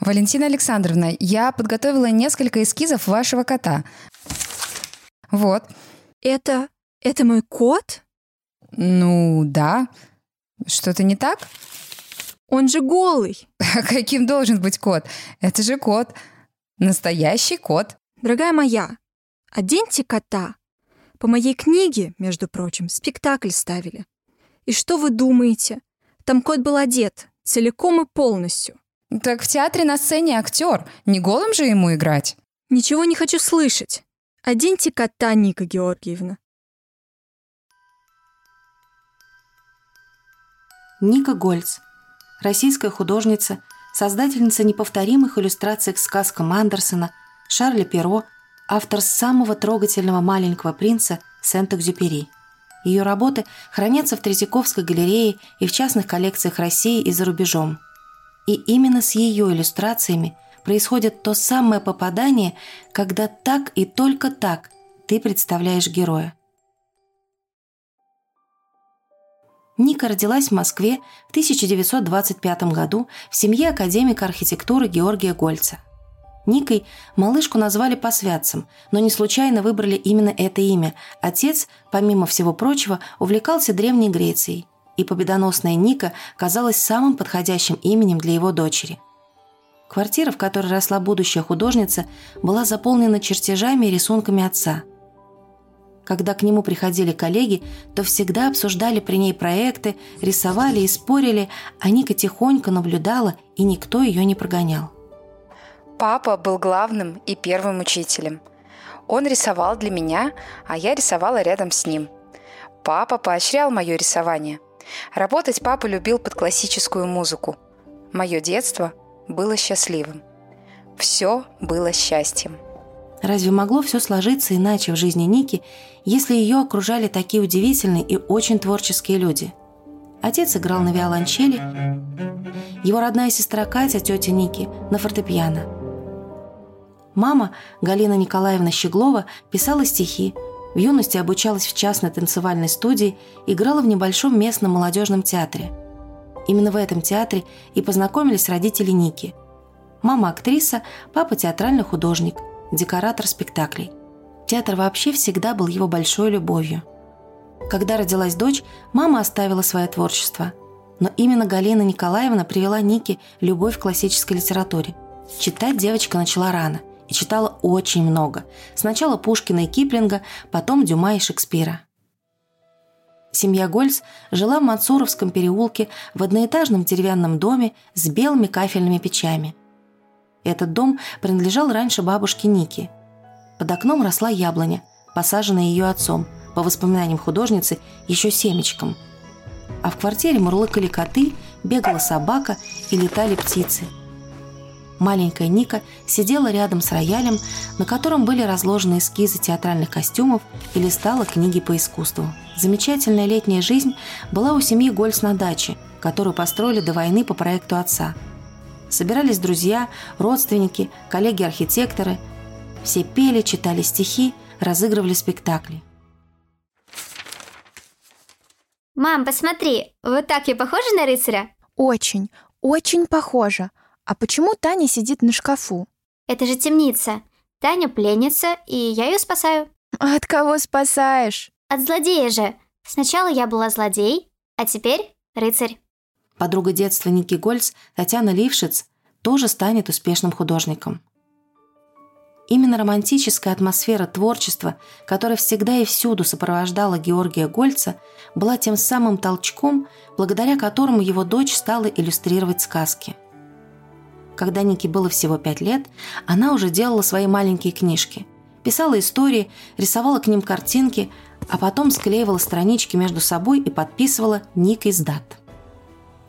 Валентина Александровна, я подготовила несколько эскизов вашего кота. Вот. Это... это мой кот? Ну, да. Что-то не так? Он же голый. А каким должен быть кот? Это же кот. Настоящий кот. Дорогая моя, оденьте кота. По моей книге, между прочим, спектакль ставили. И что вы думаете? Там кот был одет, целиком и полностью. Так в театре на сцене актер. Не голым же ему играть. Ничего не хочу слышать. Оденьте кота, Ника Георгиевна. Ника Гольц. Российская художница, создательница неповторимых иллюстраций к сказкам Андерсона, Шарля Перо, автор самого трогательного маленького принца Сент-Экзюпери. Ее работы хранятся в Третьяковской галерее и в частных коллекциях России и за рубежом. И именно с ее иллюстрациями происходит то самое попадание, когда так и только так ты представляешь героя. Ника родилась в Москве в 1925 году в семье академика архитектуры Георгия Гольца. Никой малышку назвали по святцам, но не случайно выбрали именно это имя. Отец, помимо всего прочего, увлекался Древней Грецией, и победоносная Ника казалась самым подходящим именем для его дочери. Квартира, в которой росла будущая художница, была заполнена чертежами и рисунками отца – когда к нему приходили коллеги, то всегда обсуждали при ней проекты, рисовали и спорили, а Ника тихонько наблюдала, и никто ее не прогонял. Папа был главным и первым учителем. Он рисовал для меня, а я рисовала рядом с ним. Папа поощрял мое рисование. Работать папа любил под классическую музыку. Мое детство было счастливым. Все было счастьем. Разве могло все сложиться иначе в жизни Ники, если ее окружали такие удивительные и очень творческие люди? Отец играл на виолончели, его родная сестра Катя, тетя Ники, на фортепиано. Мама, Галина Николаевна Щеглова, писала стихи, в юности обучалась в частной танцевальной студии, играла в небольшом местном молодежном театре. Именно в этом театре и познакомились родители Ники. Мама актриса, папа театральный художник – декоратор спектаклей. Театр вообще всегда был его большой любовью. Когда родилась дочь, мама оставила свое творчество. Но именно Галина Николаевна привела Нике любовь к классической литературе. Читать девочка начала рано и читала очень много. Сначала Пушкина и Киплинга, потом Дюма и Шекспира. Семья Гольц жила в Мансуровском переулке в одноэтажном деревянном доме с белыми кафельными печами – этот дом принадлежал раньше бабушке Ники. Под окном росла яблоня, посаженная ее отцом, по воспоминаниям художницы, еще семечком. А в квартире мурлыкали коты, бегала собака и летали птицы. Маленькая Ника сидела рядом с роялем, на котором были разложены эскизы театральных костюмов и листала книги по искусству. Замечательная летняя жизнь была у семьи Гольц на даче, которую построили до войны по проекту отца – Собирались друзья, родственники, коллеги-архитекторы. Все пели, читали стихи, разыгрывали спектакли. Мам, посмотри, вот так я похожа на рыцаря? Очень, очень похожа. А почему Таня сидит на шкафу? Это же темница. Таня пленница, и я ее спасаю. А от кого спасаешь? От злодея же. Сначала я была злодей, а теперь рыцарь. Подруга детства Ники Гольц, Татьяна Лившиц, тоже станет успешным художником. Именно романтическая атмосфера творчества, которая всегда и всюду сопровождала Георгия Гольца, была тем самым толчком, благодаря которому его дочь стала иллюстрировать сказки. Когда Нике было всего пять лет, она уже делала свои маленькие книжки, писала истории, рисовала к ним картинки, а потом склеивала странички между собой и подписывала «Ник издат».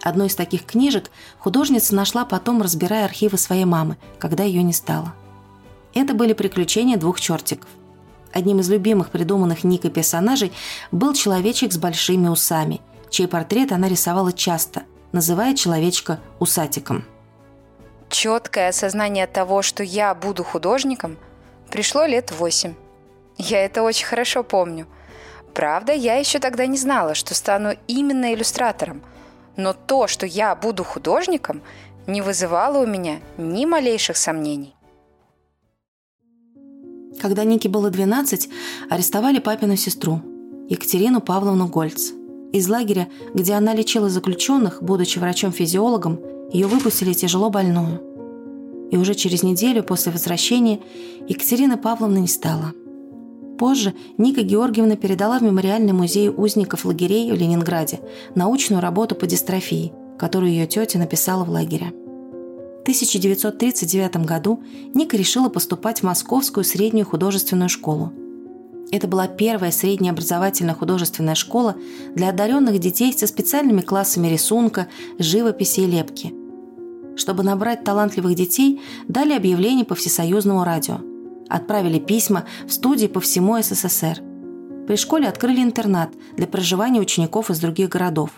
Одну из таких книжек художница нашла потом, разбирая архивы своей мамы, когда ее не стало. Это были приключения двух чертиков. Одним из любимых придуманных Никой персонажей был человечек с большими усами, чей портрет она рисовала часто, называя человечка усатиком. Четкое осознание того, что я буду художником, пришло лет восемь. Я это очень хорошо помню. Правда, я еще тогда не знала, что стану именно иллюстратором – но то, что я буду художником, не вызывало у меня ни малейших сомнений. Когда Нике было 12, арестовали папину сестру, Екатерину Павловну Гольц. Из лагеря, где она лечила заключенных, будучи врачом-физиологом, ее выпустили тяжело больную. И уже через неделю после возвращения Екатерина Павловна не стала. Позже Ника Георгиевна передала в Мемориальный музей узников лагерей в Ленинграде научную работу по дистрофии, которую ее тетя написала в лагере. 1939 году Ника решила поступать в Московскую среднюю художественную школу. Это была первая средняя образовательная художественная школа для одаренных детей со специальными классами рисунка, живописи и лепки. Чтобы набрать талантливых детей, дали объявление по всесоюзному радио. Отправили письма в студии по всему СССР. При школе открыли интернат для проживания учеников из других городов.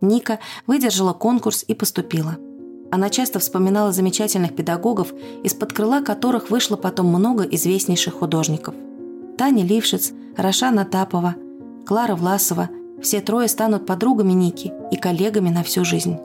Ника выдержала конкурс и поступила – она часто вспоминала замечательных педагогов, из-под крыла которых вышло потом много известнейших художников. Таня Лившиц, Рошана Тапова, Клара Власова – все трое станут подругами Ники и коллегами на всю жизнь.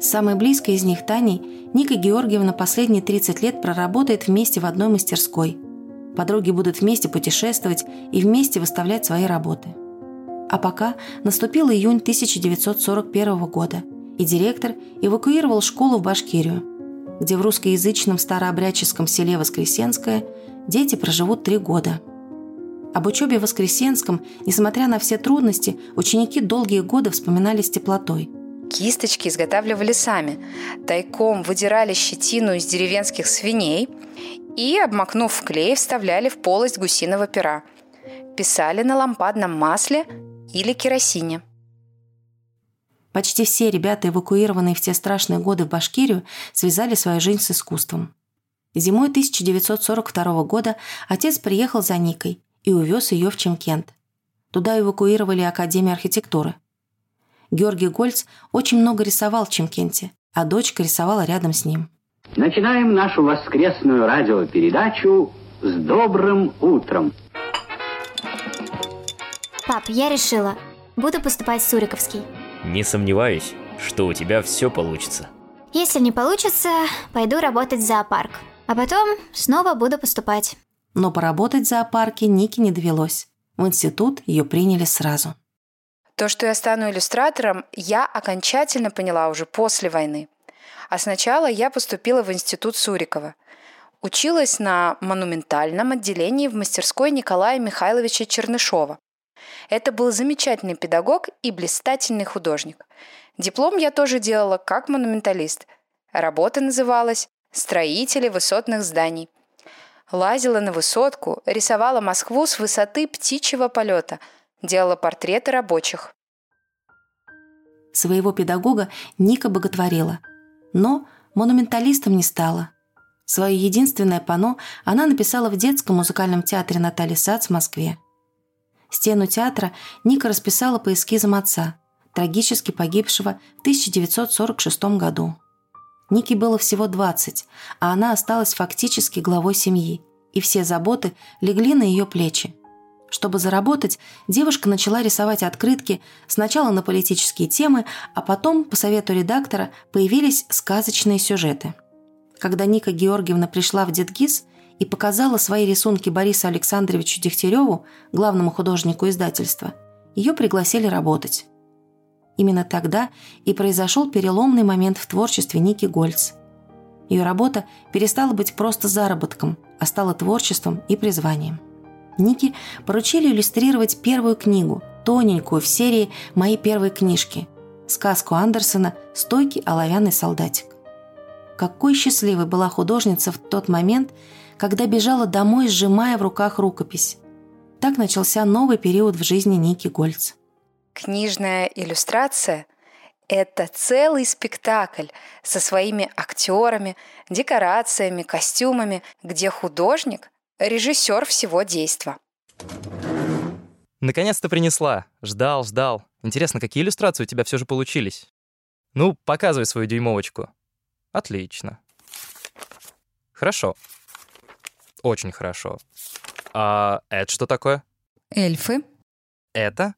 Самой близкой из них, Таней, Ника Георгиевна последние 30 лет проработает вместе в одной мастерской. Подруги будут вместе путешествовать и вместе выставлять свои работы. А пока наступил июнь 1941 года – и директор эвакуировал школу в Башкирию, где в русскоязычном старообрядческом селе Воскресенское дети проживут три года. Об учебе в Воскресенском, несмотря на все трудности, ученики долгие годы вспоминали с теплотой. Кисточки изготавливали сами, тайком выдирали щетину из деревенских свиней и, обмакнув в клей, вставляли в полость гусиного пера. Писали на лампадном масле или керосине – Почти все ребята, эвакуированные в те страшные годы в Башкирию, связали свою жизнь с искусством. Зимой 1942 года отец приехал за Никой и увез ее в Чемкент. Туда эвакуировали Академию архитектуры. Георгий Гольц очень много рисовал в Чемкенте, а дочка рисовала рядом с ним. Начинаем нашу воскресную радиопередачу с добрым утром. Пап, я решила. Буду поступать в Суриковский. Не сомневаюсь, что у тебя все получится. Если не получится, пойду работать в зоопарк. А потом снова буду поступать. Но поработать в зоопарке Нике не довелось. В институт ее приняли сразу. То, что я стану иллюстратором, я окончательно поняла уже после войны. А сначала я поступила в институт Сурикова. Училась на монументальном отделении в мастерской Николая Михайловича Чернышова. Это был замечательный педагог и блистательный художник. Диплом я тоже делала как монументалист. Работа называлась «Строители высотных зданий». Лазила на высотку, рисовала Москву с высоты птичьего полета, делала портреты рабочих. Своего педагога Ника боготворила, но монументалистом не стала. Свое единственное пано она написала в детском музыкальном театре Натальи Сац в Москве. Стену театра Ника расписала по эскизам отца, трагически погибшего в 1946 году. Нике было всего 20, а она осталась фактически главой семьи, и все заботы легли на ее плечи. Чтобы заработать, девушка начала рисовать открытки сначала на политические темы, а потом, по совету редактора, появились сказочные сюжеты. Когда Ника Георгиевна пришла в Детгиз, и показала свои рисунки Борису Александровичу Дегтяреву, главному художнику издательства, ее пригласили работать. Именно тогда и произошел переломный момент в творчестве Ники Гольц. Ее работа перестала быть просто заработком, а стала творчеством и призванием. Ники поручили иллюстрировать первую книгу, тоненькую в серии «Мои первые книжки», сказку Андерсона «Стойкий оловянный солдатик». Какой счастливой была художница в тот момент, когда бежала домой, сжимая в руках рукопись. Так начался новый период в жизни Ники Гольц. Книжная иллюстрация – это целый спектакль со своими актерами, декорациями, костюмами, где художник – режиссер всего действа. Наконец-то принесла. Ждал, ждал. Интересно, какие иллюстрации у тебя все же получились? Ну, показывай свою дюймовочку. Отлично. Хорошо. Очень хорошо. А это что такое? Эльфы. Это?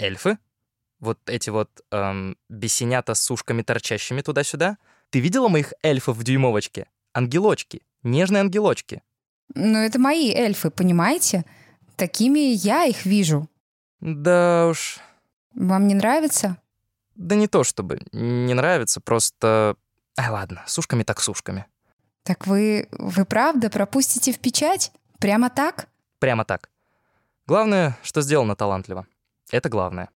Эльфы? Вот эти вот эм, бесенята с ушками торчащими туда-сюда? Ты видела моих эльфов в дюймовочке? Ангелочки. Нежные ангелочки. Но это мои эльфы, понимаете? Такими я их вижу. Да уж. Вам не нравится? Да не то чтобы. Не нравится, просто... Ай, ладно, с ушками так с ушками. Так вы... вы правда пропустите в печать? Прямо так? Прямо так. Главное, что сделано талантливо. Это главное.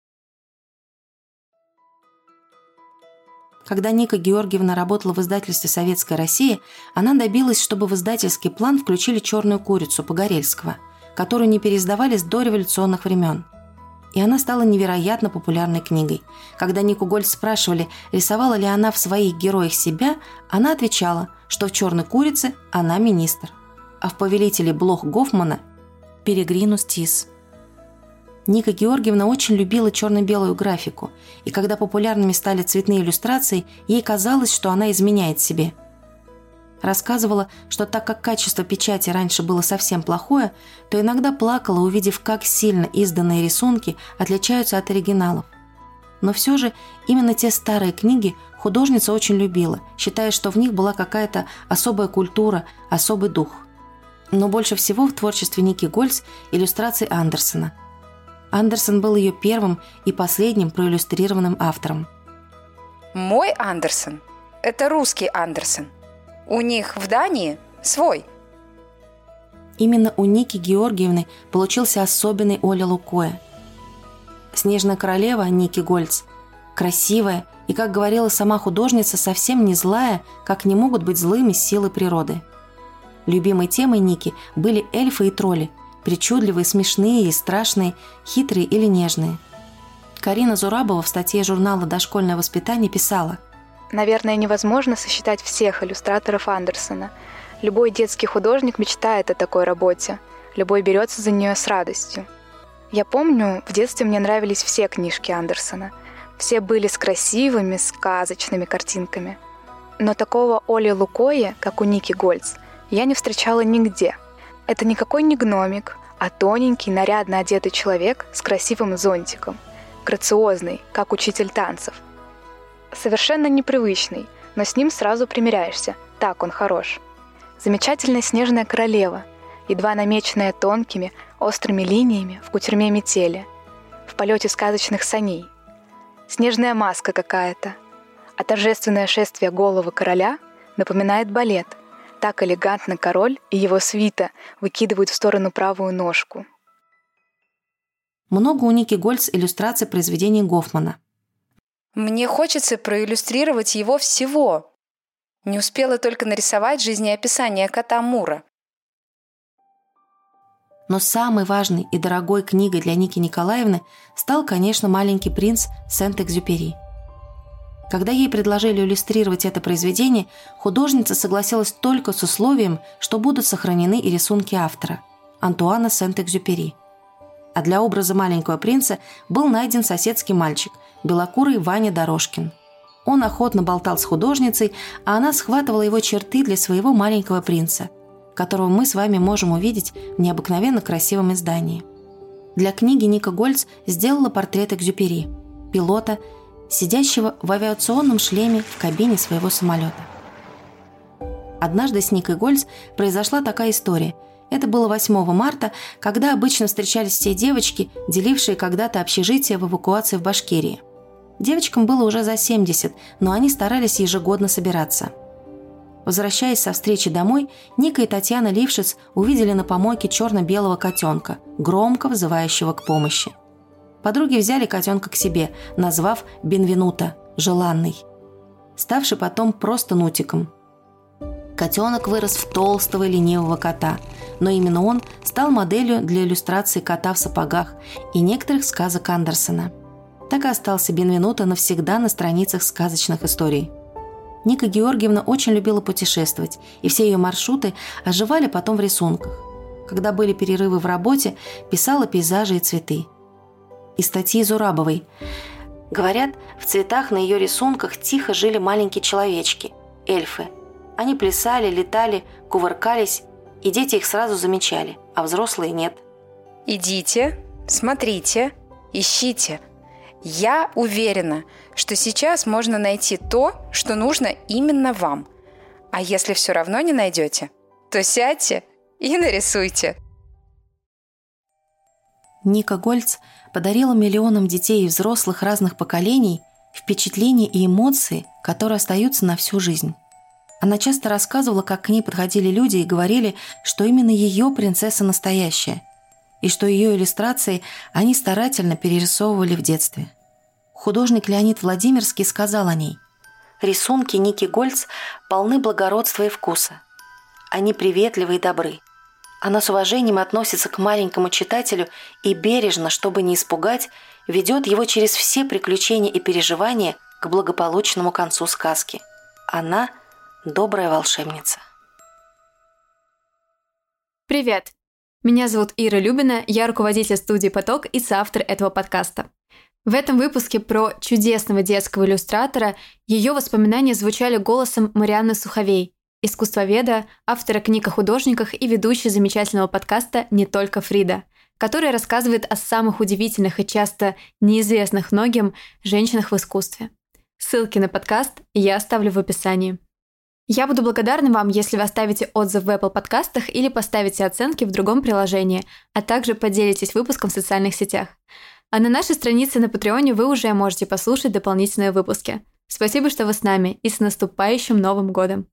Когда Ника Георгиевна работала в издательстве «Советская Россия», она добилась, чтобы в издательский план включили «Черную курицу» Погорельского, которую не переиздавали с дореволюционных времен. И она стала невероятно популярной книгой. Когда Нику Гольд спрашивали, рисовала ли она в своих героях себя, она отвечала, что в «Черной курице» она министр, а в «Повелителе Блох Гофмана» – Перегринус Тис – Ника Георгиевна очень любила черно-белую графику, и когда популярными стали цветные иллюстрации, ей казалось, что она изменяет себе. Рассказывала, что так как качество печати раньше было совсем плохое, то иногда плакала, увидев, как сильно изданные рисунки отличаются от оригиналов. Но все же именно те старые книги художница очень любила, считая, что в них была какая-то особая культура, особый дух. Но больше всего в творчестве Ники Гольц иллюстрации Андерсона – Андерсон был ее первым и последним проиллюстрированным автором. Мой Андерсон – это русский Андерсон. У них в Дании свой. Именно у Ники Георгиевны получился особенный Оля Лукоя. Снежная королева Ники Гольц – красивая и, как говорила сама художница, совсем не злая, как не могут быть злыми силы природы. Любимой темой Ники были эльфы и тролли – Причудливые, смешные и страшные, хитрые или нежные. Карина Зурабова в статье журнала «Дошкольное воспитание» писала Наверное, невозможно сосчитать всех иллюстраторов Андерсона. Любой детский художник мечтает о такой работе. Любой берется за нее с радостью. Я помню, в детстве мне нравились все книжки Андерсона. Все были с красивыми, сказочными картинками. Но такого Оли Лукоя, как у Ники Гольц, я не встречала нигде – это никакой не гномик, а тоненький, нарядно одетый человек с красивым зонтиком. Грациозный, как учитель танцев. Совершенно непривычный, но с ним сразу примиряешься. Так он хорош. Замечательная снежная королева, едва намеченная тонкими, острыми линиями в кутерьме метели, в полете сказочных саней. Снежная маска какая-то, а торжественное шествие головы короля напоминает балет – так элегантно король и его свита выкидывают в сторону правую ножку. Много у Ники Гольц иллюстраций произведений Гофмана. Мне хочется проиллюстрировать его всего. Не успела только нарисовать жизнеописание кота Мура. Но самой важной и дорогой книгой для Ники Николаевны стал, конечно, «Маленький принц» Сент-Экзюпери – когда ей предложили иллюстрировать это произведение, художница согласилась только с условием, что будут сохранены и рисунки автора – Антуана Сент-Экзюпери. А для образа маленького принца был найден соседский мальчик, белокурый Ваня Дорожкин. Он охотно болтал с художницей, а она схватывала его черты для своего маленького принца, которого мы с вами можем увидеть в необыкновенно красивом издании. Для книги Ника Гольц сделала портрет Экзюпери – пилота – сидящего в авиационном шлеме в кабине своего самолета. Однажды с Никой Гольц произошла такая история. Это было 8 марта, когда обычно встречались все девочки, делившие когда-то общежитие в эвакуации в Башкирии. Девочкам было уже за 70, но они старались ежегодно собираться. Возвращаясь со встречи домой, Ника и Татьяна Лившиц увидели на помойке черно-белого котенка, громко вызывающего к помощи. Подруги взяли котенка к себе, назвав Бенвенута – «желанный», ставший потом просто Нутиком. Котенок вырос в толстого ленивого кота, но именно он стал моделью для иллюстрации кота в сапогах и некоторых сказок Андерсона. Так и остался Бенвенуто навсегда на страницах сказочных историй. Ника Георгиевна очень любила путешествовать, и все ее маршруты оживали потом в рисунках. Когда были перерывы в работе, писала пейзажи и цветы – из статьи Зурабовой. Говорят, в цветах на ее рисунках тихо жили маленькие человечки, эльфы. Они плясали, летали, кувыркались, и дети их сразу замечали, а взрослые нет. Идите, смотрите, ищите. Я уверена, что сейчас можно найти то, что нужно именно вам. А если все равно не найдете, то сядьте и нарисуйте. Ника Гольц подарила миллионам детей и взрослых разных поколений впечатления и эмоции, которые остаются на всю жизнь. Она часто рассказывала, как к ней подходили люди и говорили, что именно ее принцесса настоящая, и что ее иллюстрации они старательно перерисовывали в детстве. Художник Леонид Владимирский сказал о ней «Рисунки Ники Гольц полны благородства и вкуса. Они приветливы и добры. Она с уважением относится к маленькому читателю и бережно, чтобы не испугать, ведет его через все приключения и переживания к благополучному концу сказки. Она – добрая волшебница. Привет! Меня зовут Ира Любина, я руководитель студии «Поток» и соавтор этого подкаста. В этом выпуске про чудесного детского иллюстратора ее воспоминания звучали голосом Марианны Суховей, искусствоведа, автора книг о художниках и ведущей замечательного подкаста «Не только Фрида», который рассказывает о самых удивительных и часто неизвестных многим женщинах в искусстве. Ссылки на подкаст я оставлю в описании. Я буду благодарна вам, если вы оставите отзыв в Apple подкастах или поставите оценки в другом приложении, а также поделитесь выпуском в социальных сетях. А на нашей странице на Патреоне вы уже можете послушать дополнительные выпуски. Спасибо, что вы с нами, и с наступающим Новым годом!